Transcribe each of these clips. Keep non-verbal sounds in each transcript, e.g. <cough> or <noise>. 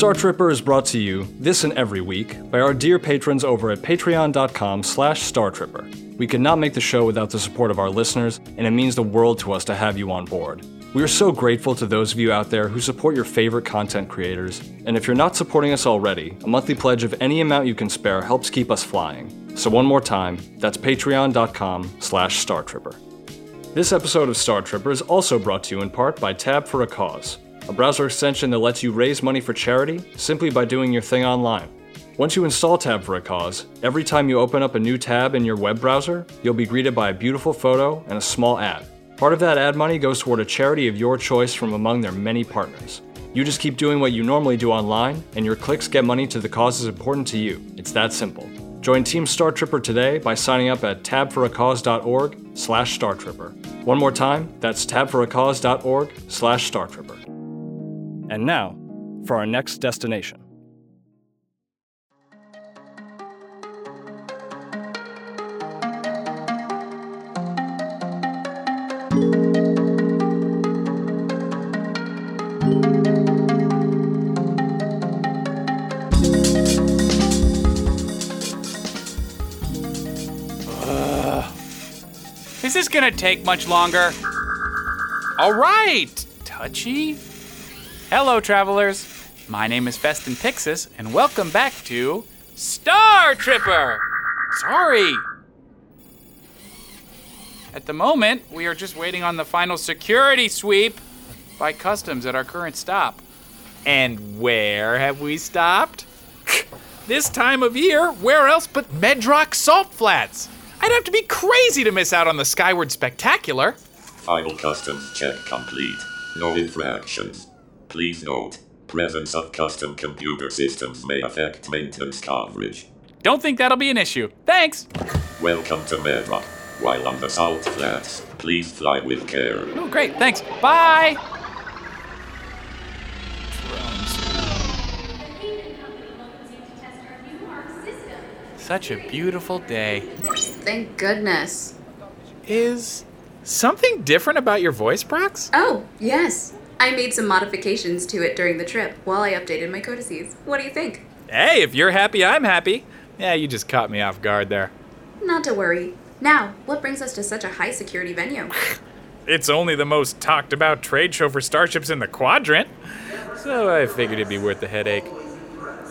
Star Tripper is brought to you this and every week by our dear patrons over at patreon.com slash startripper. We could not make the show without the support of our listeners, and it means the world to us to have you on board. We are so grateful to those of you out there who support your favorite content creators, and if you're not supporting us already, a monthly pledge of any amount you can spare helps keep us flying. So one more time, that's patreon.com slash startripper. This episode of Star Tripper is also brought to you in part by Tab for a Cause, a browser extension that lets you raise money for charity simply by doing your thing online. Once you install Tab for a Cause, every time you open up a new tab in your web browser, you'll be greeted by a beautiful photo and a small ad. Part of that ad money goes toward a charity of your choice from among their many partners. You just keep doing what you normally do online, and your clicks get money to the causes important to you. It's that simple. Join Team Star Tripper today by signing up at tabforacause.org slash startripper. One more time, that's tabforacause.org slash startripper. And now, for our next destination. Is this gonna take much longer? All right, touchy. Hello, travelers. My name is Festin Pixis, and welcome back to Star Tripper. Sorry. At the moment, we are just waiting on the final security sweep by customs at our current stop. And where have we stopped? <laughs> this time of year, where else but Medrock Salt Flats? I'd have to be crazy to miss out on the Skyward Spectacular. Final customs check complete. No infractions. Please note, presence of custom computer systems may affect maintenance coverage. Don't think that'll be an issue. Thanks. Welcome to Medrock. While on the Salt Flats, please fly with care. Oh, great. Thanks. Bye. Such a beautiful day. Thank goodness. Is something different about your voice, Prox? Oh, yes. I made some modifications to it during the trip while I updated my codices. What do you think? Hey, if you're happy, I'm happy. Yeah, you just caught me off guard there. Not to worry. Now, what brings us to such a high security venue? <laughs> It's only the most talked about trade show for starships in the quadrant. So I figured it'd be worth the headache.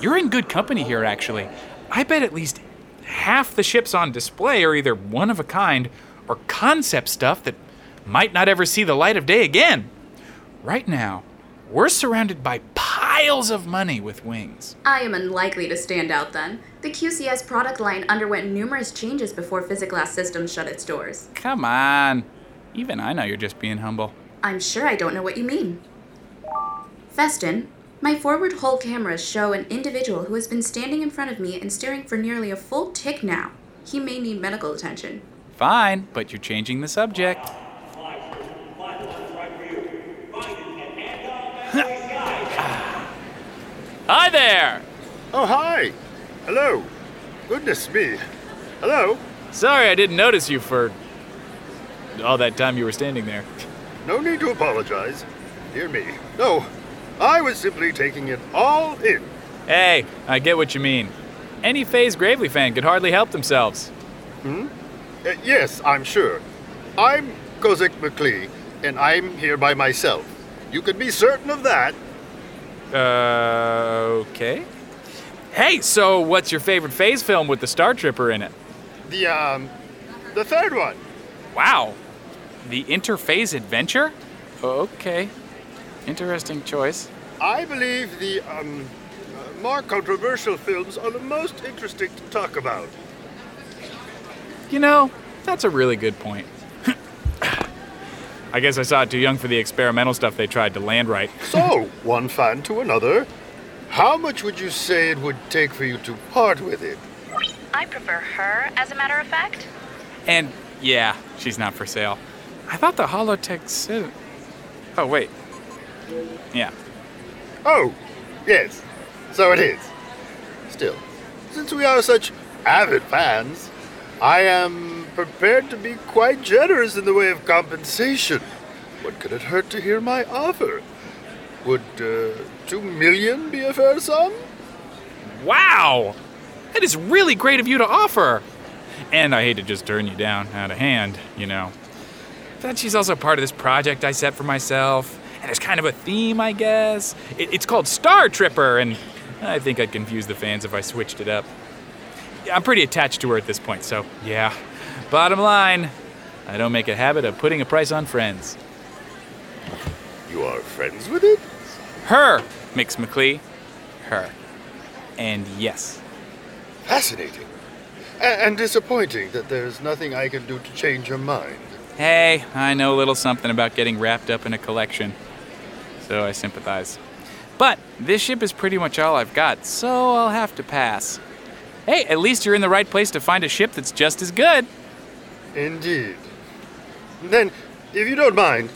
You're in good company here, actually. I bet at least half the ships on display are either one of a kind or concept stuff that might not ever see the light of day again. Right now, we're surrounded by piles of money with wings. I am unlikely to stand out then. The QCS product line underwent numerous changes before Physiclass Systems shut its doors. Come on. Even I know you're just being humble. I'm sure I don't know what you mean. Festin, my forward hull cameras show an individual who has been standing in front of me and staring for nearly a full tick now. He may need medical attention. Fine, but you're changing the subject. Hi there! Oh, hi. Hello. Goodness me. Hello. Sorry I didn't notice you for all that time you were standing there. No need to apologize. Dear me. No, I was simply taking it all in. Hey, I get what you mean. Any Phase Gravely fan could hardly help themselves. Uh, yes, I'm sure. I'm Kozak McClee, and I'm here by myself. You can be certain of that. Uh, okay. Hey, so what's your favorite Phase film with the Star Tripper in it? The, um, the third one. Wow. The Interphase Adventure? Okay. Interesting choice. I believe the, um, more controversial films are the most interesting to talk about. You know, that's a really good point. I guess I saw it too young for the experimental stuff they tried to land right. <laughs> So, one fan to another. How much would you say it would take for you to part with it? I prefer her, as a matter of fact. And yeah, she's not for sale. I thought the Holotech said. Oh, wait. Yeah. Oh, yes. So it is. Still, since we are such avid fans, I am prepared to be quite generous in the way of compensation. What could it hurt to hear my offer? Would uh, two million be a fair sum? Wow! That is really great of you to offer. And I hate to just turn you down out of hand, you know. But she's also part of this project I set for myself. And there's kind of a theme, I guess. It- it's called Star Tripper, and I think I'd confuse the fans if I switched it up. I'm pretty attached to her at this point, so yeah. Bottom line, I don't make a habit of putting a price on friends. You are friends with it? Her, Mix McClee. Her. And yes, Fascinating. A- and disappointing that there's nothing I can do to change your mind. Hey, I know a little something about getting wrapped up in a collection, so I sympathize. But this ship is pretty much all I've got, so I'll have to pass. Hey, at least you're in the right place to find a ship that's just as good. Indeed. Then, if you don't mind,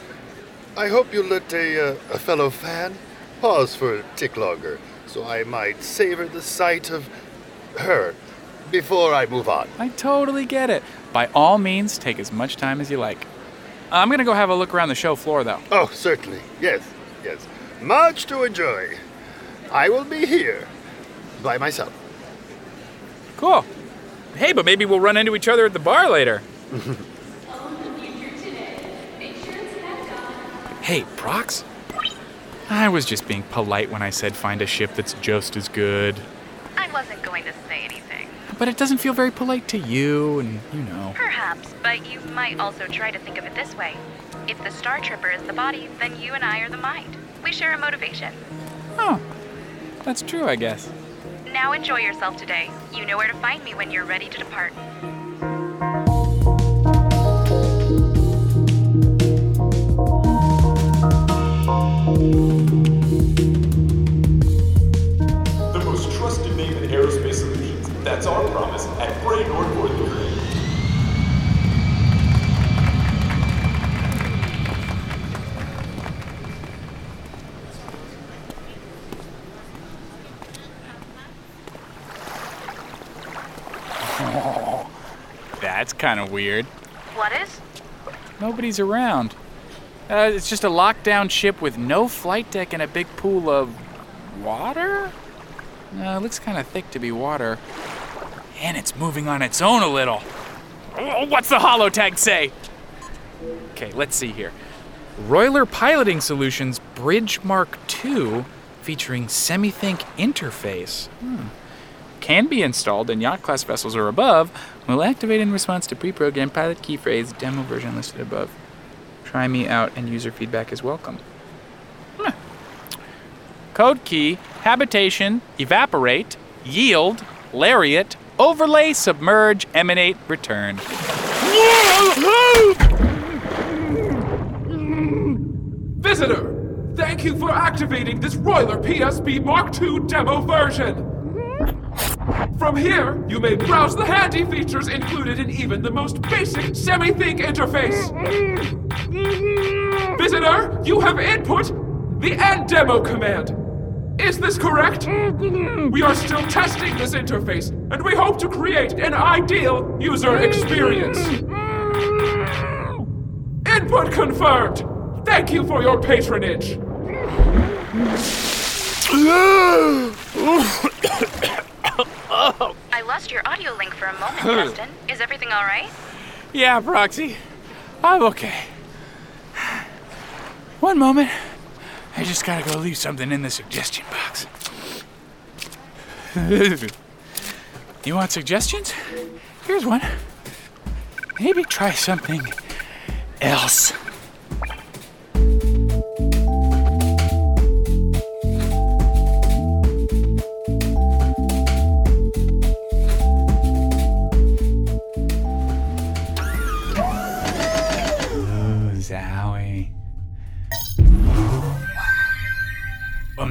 I hope you'll let a, uh, a fellow fan pause for a tick longer so I might savor the sight of her before I move on. I totally get it. By all means, take as much time as you like. I'm gonna go have a look around the show floor, though. Oh, certainly. Yes, yes. Much to enjoy. I will be here by myself. Cool. Hey, but maybe we'll run into each other at the bar later. Hey, Prox? I was just being polite when I said find a ship that's just as good. I wasn't going to say anything. But it doesn't feel very polite to you, and you know. Perhaps, but you might also try to think of it this way. If the Star Tripper is the body, then you and I are the mind. We share a motivation. Oh, that's true, I guess. Now enjoy yourself today. You know where to find me when you're ready to depart. That's our promise at Bray Northport Lutheran. <laughs> That's kind of weird. What is? Nobody's around. Uh, it's just a lockdown ship with no flight deck and a big pool of water? Uh, it looks kind of thick to be water. And it's moving on its own a little. What's the holotag say? Okay, let's see here. Roiler Piloting Solutions Bridge Mark II featuring SemiThink interface. Hmm. Can be installed in yacht class vessels or above. Will activate in response to pre-programmed pilot key phrase demo version listed above. Try me out and user feedback is welcome. Huh. Code key, habitation, evaporate, yield, lariat, overlay, submerge, emanate, return. Visitor, thank you for activating this Roiler PSB Mark II demo version. From here, you may browse the handy features included in even the most basic semi-think interface. Visitor, you have input the end demo command. Is this correct? We are still testing this interface, and we hope to create an ideal user experience. Input confirmed. Thank you for your patronage. I lost your audio link for a moment, Festin. <laughs> Is everything all right? Yeah, Proxy. I'm okay. One moment. I just gotta go leave something in the suggestion box. <laughs> you want suggestions? Here's one. Maybe try something else.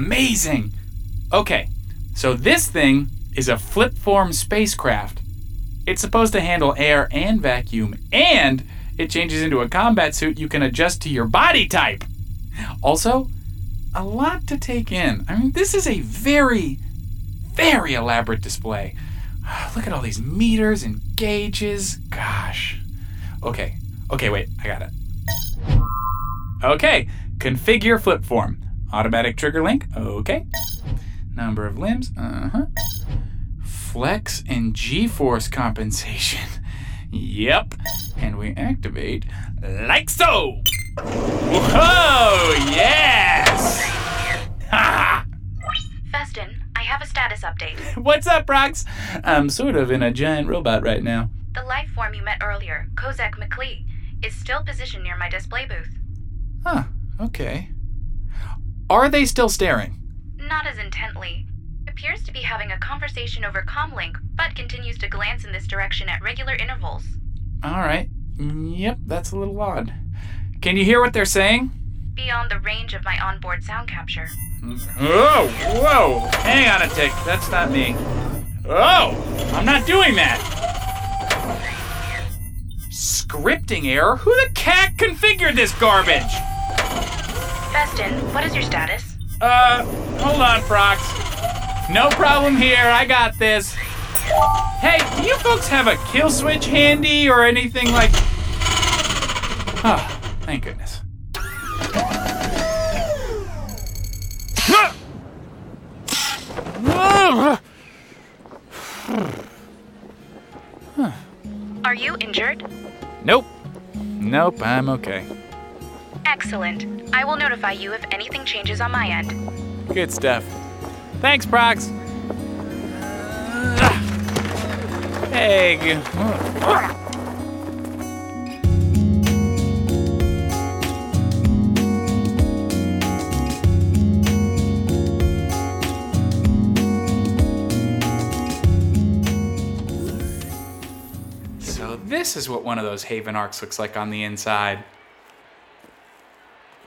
Amazing! Okay, so this thing is a flip form spacecraft. It's supposed to handle air and vacuum, and it changes into a combat suit you can adjust to your body type. Also, a lot to take in. I mean, this is a very, very elaborate display. <sighs> Look at all these meters and gauges. Gosh. Okay, okay, wait, I got it. Okay, configure flip form. Automatic trigger link. Okay. Number of limbs. Uh huh. Flex and G force compensation. <laughs> yep. And we activate like so. Whoa! Yes! Ha! <laughs> Festin, I have a status update. <laughs> What's up, Prox? I'm sort of in a giant robot right now. The life form you met earlier, Kozak McClee, is still positioned near my display booth. Huh, okay. Are they still staring? Not as intently. Appears to be having a conversation over comlink, but continues to glance in this direction at regular intervals. Alright. Yep, that's a little odd. Can you hear what they're saying? Beyond the range of my onboard sound capture. Oh, whoa! Hang on a tick. That's not me. Oh, I'm not doing that. Scripting error? Who the cat configured this garbage? Festin, what is your status? Uh, hold on, Prox. No problem here. I got this. Hey, do you folks have a kill switch handy or anything like? Oh, thank goodness. Are you injured? Nope. Nope, I'm okay. Excellent. I will notify you if anything changes on my end. Good stuff. Thanks, Prox. Egg. So this is what one of those Haven Arcs looks like on the inside.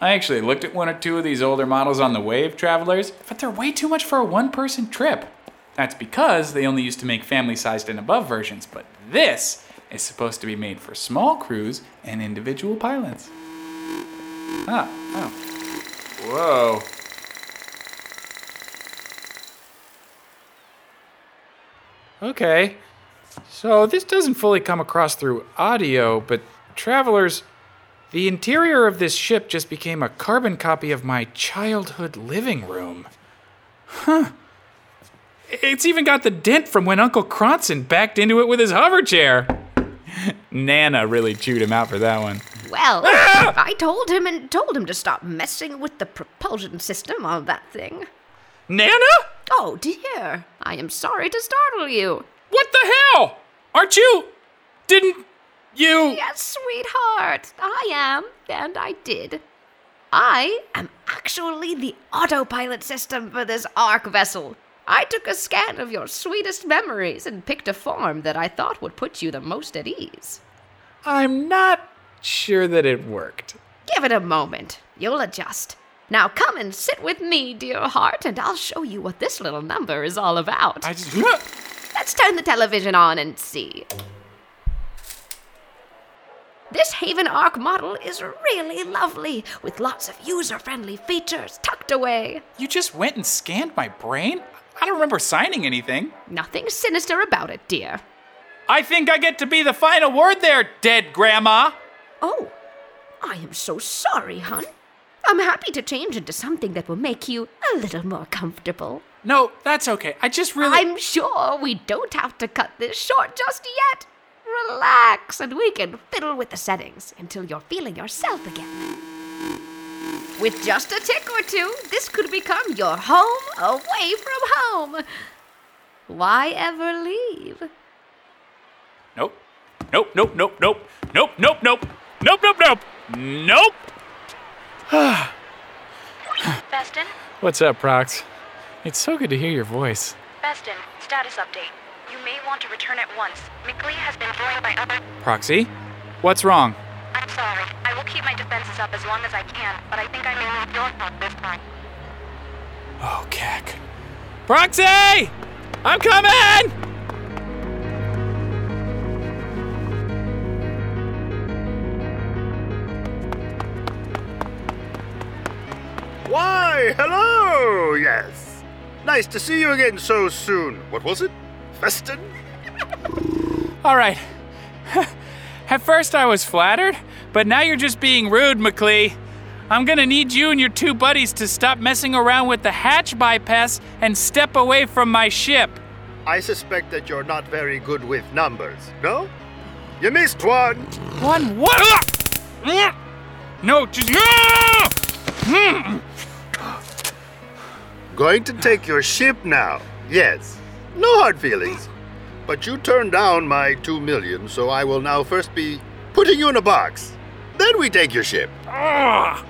I actually looked at one or two of these older models on the Wave Travelers, but they're way too much for a one person trip. That's because they only used to make family sized and above versions, but this is supposed to be made for small crews and individual pilots. Ah, oh. Whoa. Okay. So this doesn't fully come across through audio, but travelers, the interior of this ship just became a carbon copy of my childhood living room. Huh. It's even got the dent from when Uncle Cronson backed into it with his hover chair. <laughs> Nana really chewed him out for that one. Well, <laughs> I told him and told him to stop messing with the propulsion system on that thing. Nana? Oh dear, I am sorry to startle you. What the hell? Aren't you. Didn't you. Yes, sweetheart, I am, and I did. I am actually the autopilot system for this Ark vessel. I took a scan of your sweetest memories and picked a form that I thought would put you the most at ease. I'm not sure that it worked. Give it a moment. You'll adjust. Now come and sit with me, dear heart, and I'll show you what this little number is all about. I just. Let's turn the television on and see. This Haven Arc model is really lovely, with lots of user friendly features tucked away. You just went and scanned my brain? I don't remember signing anything. Nothing sinister about it, dear. I think I get to be the final word there, dead grandma. Oh, I am so sorry, hon. I'm happy to change into something that will make you a little more comfortable. No, that's okay. I just really. I'm sure we don't have to cut this short just yet. Relax, and we can fiddle with the settings until you're feeling yourself again. With just a tick or two, this could become your home away from home. Why ever leave? Nope. Nope, nope, nope, nope. Nope, nope, nope. Nope, nope, nope. Nope. <sighs> Festin? What's up, Prox? It's so good to hear your voice. Festin, status update. You may want to return at once. McClee has been joined by other. Proxy? What's wrong? I'm sorry. I will keep my defenses up as long as I can, but I think I may need your help this time. Oh, cack. Proxy! I'm coming! Why, hello! Yes. Nice to see you again so soon. What was it? Festin? All right. <laughs> At first I was flattered, but now you're just being rude, McClee. I'm gonna need you and your two buddies to stop messing around with the hatch bypass and step away from my ship. I suspect that you're not very good with numbers, no? You missed one. One what? Uh! Mm. No, just no! Mm. Going to take your ship now. Yes. No hard feelings. But you turned down my two million, so I will now first be putting you in a box. Then we take your ship. Ah!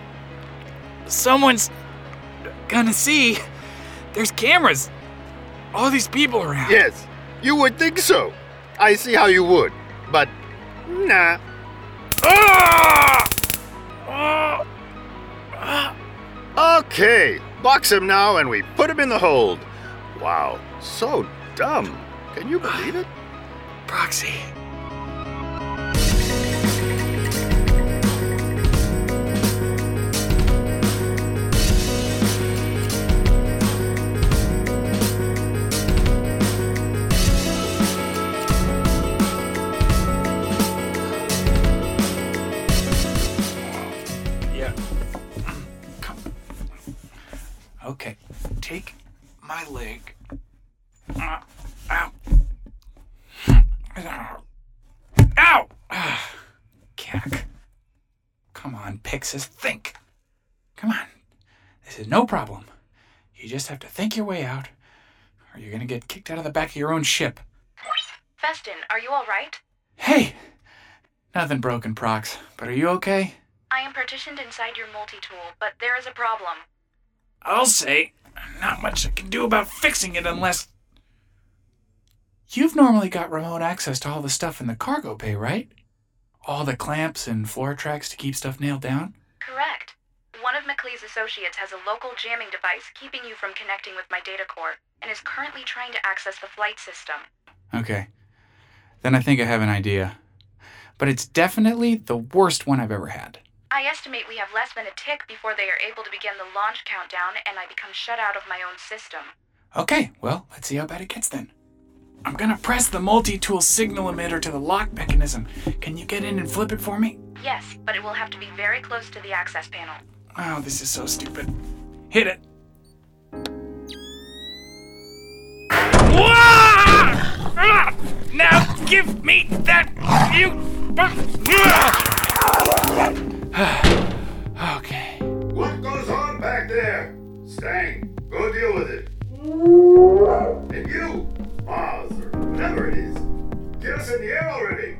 Someone's gonna see. There's cameras. All these people around. Yes, you would think so. I see how you would. But, nah. Ah! Ah! Ah! Okay, box him now and we put him in the hold. Wow, so dumb. Can you believe it? Proxy. Pixis, think. Come on. This is no problem. You just have to think your way out, or you're gonna get kicked out of the back of your own ship. Festin, are you alright? Hey! Nothing broken, Prox, but are you okay? I am partitioned inside your multi tool, but there is a problem. I'll say, not much I can do about fixing it unless. You've normally got remote access to all the stuff in the cargo bay, right? All the clamps and floor tracks to keep stuff nailed down? Correct. One of McClee's associates has a local jamming device keeping you from connecting with my data core, and is currently trying to access the flight system. Okay. Then I think I have an idea. But it's definitely the worst one I've ever had. I estimate we have less than a tick before they are able to begin the launch countdown, and I become shut out of my own system. Okay, well, let's see how bad it gets then. I'm gonna press the multi tool signal emitter to the lock mechanism. Can you get in and flip it for me? Yes, but it will have to be very close to the access panel. Oh, this is so stupid. Hit it. Now give me that you. <sighs> okay. What goes on back there? Stang, go deal with it. And you, Oz, or whatever it is, get us in the air already.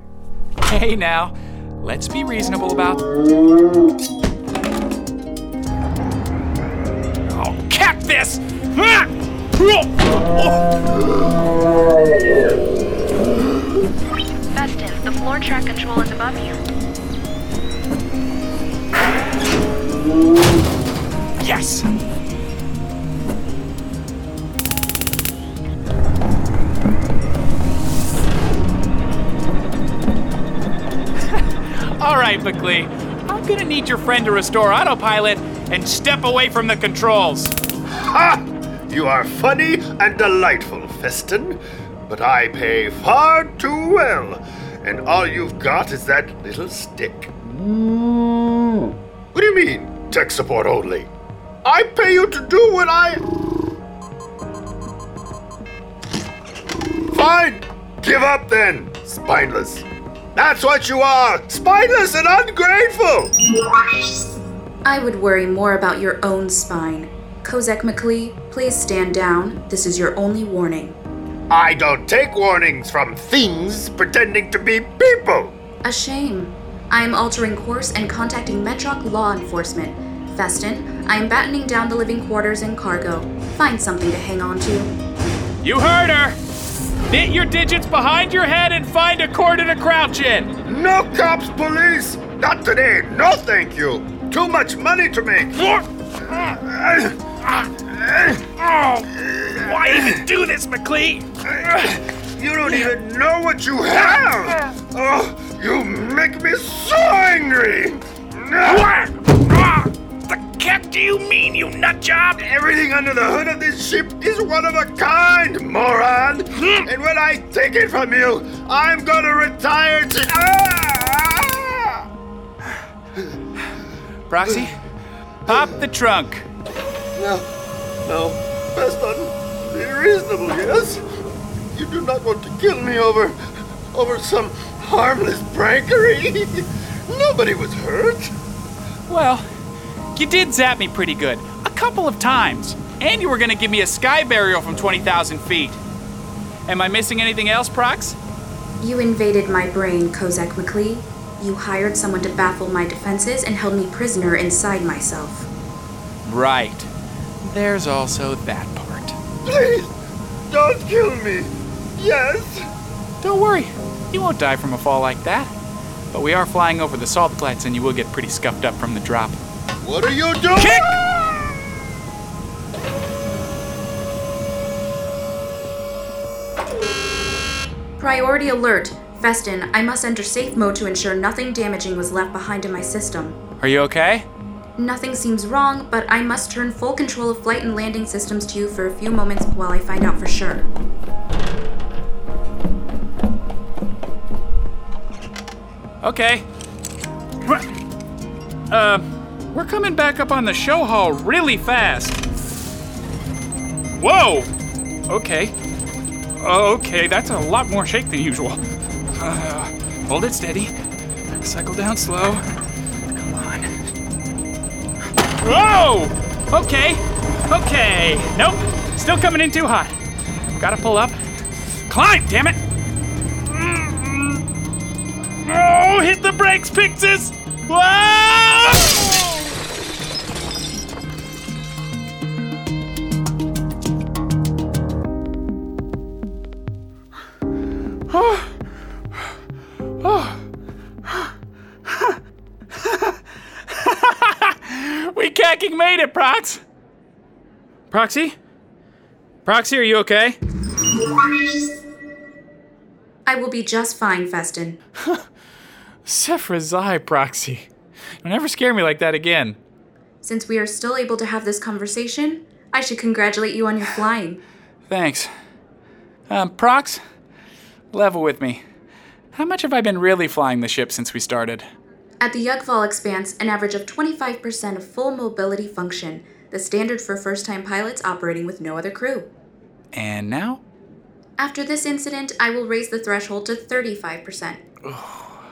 Hey now, let's be reasonable about. Oh, cap this! Festin, the floor track control is above you. Yes! All right, McClee. I'm gonna need your friend to restore autopilot and step away from the controls. Ha! You are funny and delightful, Festin, but I pay far too well, and all you've got is that little stick. What do you mean, tech support only? I pay you to do what I. Fine! Give up then, spineless. That's what you are! Spineless and ungrateful! I would worry more about your own spine. Kozak McClee, please stand down. This is your only warning. I don't take warnings from things pretending to be people! A shame. I am altering course and contacting Metroc law enforcement. Festin, I am battening down the living quarters and cargo. Find something to hang on to. You heard her! Knit your digits behind your head and find a corner to crouch in! No cops, police! Not today, no thank you! Too much money to make! Oh, why even do this, McClee? You don't even know what you have! Oh, you make me so angry! What? The do you mean, you nutjob? Everything under the hood of this ship is one of a kind, moron! And when I take it from you, I'm gonna retire to. Ah! Proxy, Pop the trunk. No, no, Festin, be reasonable, yes? You do not want to kill me over, over some harmless prankery? <laughs> Nobody was hurt. Well, you did zap me pretty good. A couple of times. And you were gonna give me a sky burial from 20,000 feet. Am I missing anything else, Prox? You invaded my brain, Kozak McClee. You hired someone to baffle my defenses and held me prisoner inside myself. Right. There's also that part. Please, don't kill me. Yes. Don't worry, you won't die from a fall like that. But we are flying over the salt flats and you will get pretty scuffed up from the drop. What are you doing? Kick! Priority alert. Festin, I must enter safe mode to ensure nothing damaging was left behind in my system. Are you okay? Nothing seems wrong, but I must turn full control of flight and landing systems to you for a few moments while I find out for sure. Okay. Uh, we're coming back up on the show hall really fast. Whoa! Okay. Okay, that's a lot more shake than usual. Uh, hold it steady. Cycle down slow. Come on. Whoa! Okay. Okay. Nope. Still coming in too hot. Gotta pull up. Climb, damn it! Oh, hit the brakes, Pixis! Whoa! We cacking made it, Prox! Proxy? Proxy, are you okay? I will be just fine, Festin. <laughs> Sephrazai, Proxy. Don't ever scare me like that again. Since we are still able to have this conversation, I should congratulate you on your flying. <sighs> Thanks. Um, Prox, level with me. How much have I been really flying the ship since we started? At the Yugval Expanse, an average of 25% of full mobility function, the standard for first time pilots operating with no other crew. And now? After this incident, I will raise the threshold to 35%.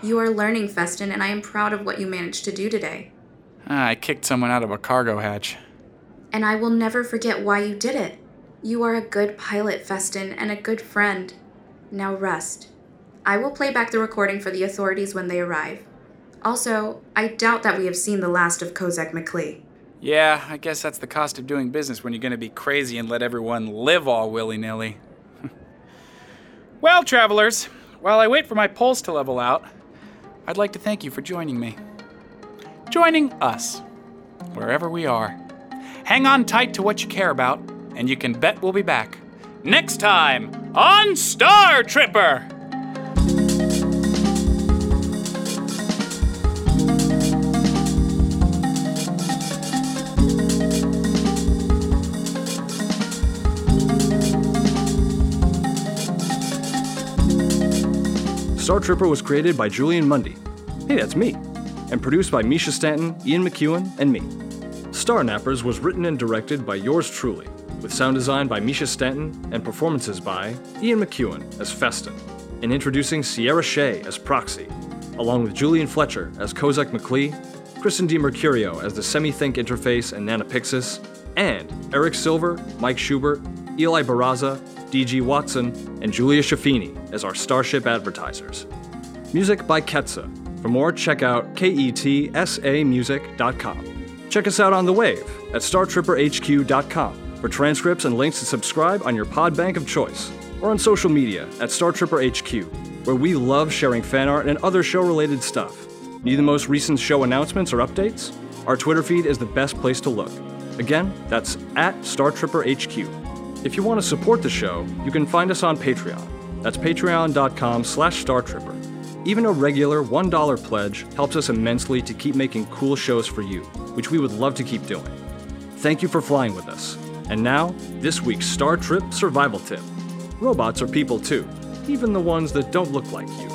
you are learning, Festin, and I am proud of what you managed to do today. Ah, I kicked someone out of a cargo hatch. And I will never forget why you did it. You are a good pilot, Festin, and a good friend. Now rest. I will play back the recording for the authorities when they arrive. Also, I doubt that we have seen the last of Kozak McClee. Yeah, I guess that's the cost of doing business when you're gonna be crazy and let everyone live all willy nilly. <laughs> well, travelers, while I wait for my pulse to level out, I'd like to thank you for joining me. Joining us, wherever we are. Hang on tight to what you care about, and you can bet we'll be back. Next time on Star Tripper! Star Tripper was created by Julian Mundy. Hey, that's me. And produced by Misha Stanton, Ian McEwen, and me. Star Nappers was written and directed by yours truly, with sound design by Misha Stanton and performances by Ian McEwen as Festin, and introducing Sierra Shea as Proxy, along with Julian Fletcher as Kozak McClee, Kristen DiMercurio as the Semi-Think interface and Nanopixis, and Eric Silver, Mike Schubert, Eli Barraza, DG Watson, and Julia Shafini as our Starship advertisers. Music by Ketsa. For more, check out ketsamusic.com. Check us out on the wave at startripperhq.com for transcripts and links to subscribe on your pod bank of choice, or on social media at StarTripperHQ, where we love sharing fan art and other show related stuff. Need the most recent show announcements or updates? Our Twitter feed is the best place to look. Again, that's at StarTripperHQ. If you want to support the show, you can find us on Patreon. That's patreon.com slash startripper. Even a regular $1 pledge helps us immensely to keep making cool shows for you, which we would love to keep doing. Thank you for flying with us. And now, this week's Star Trip survival tip. Robots are people too, even the ones that don't look like you.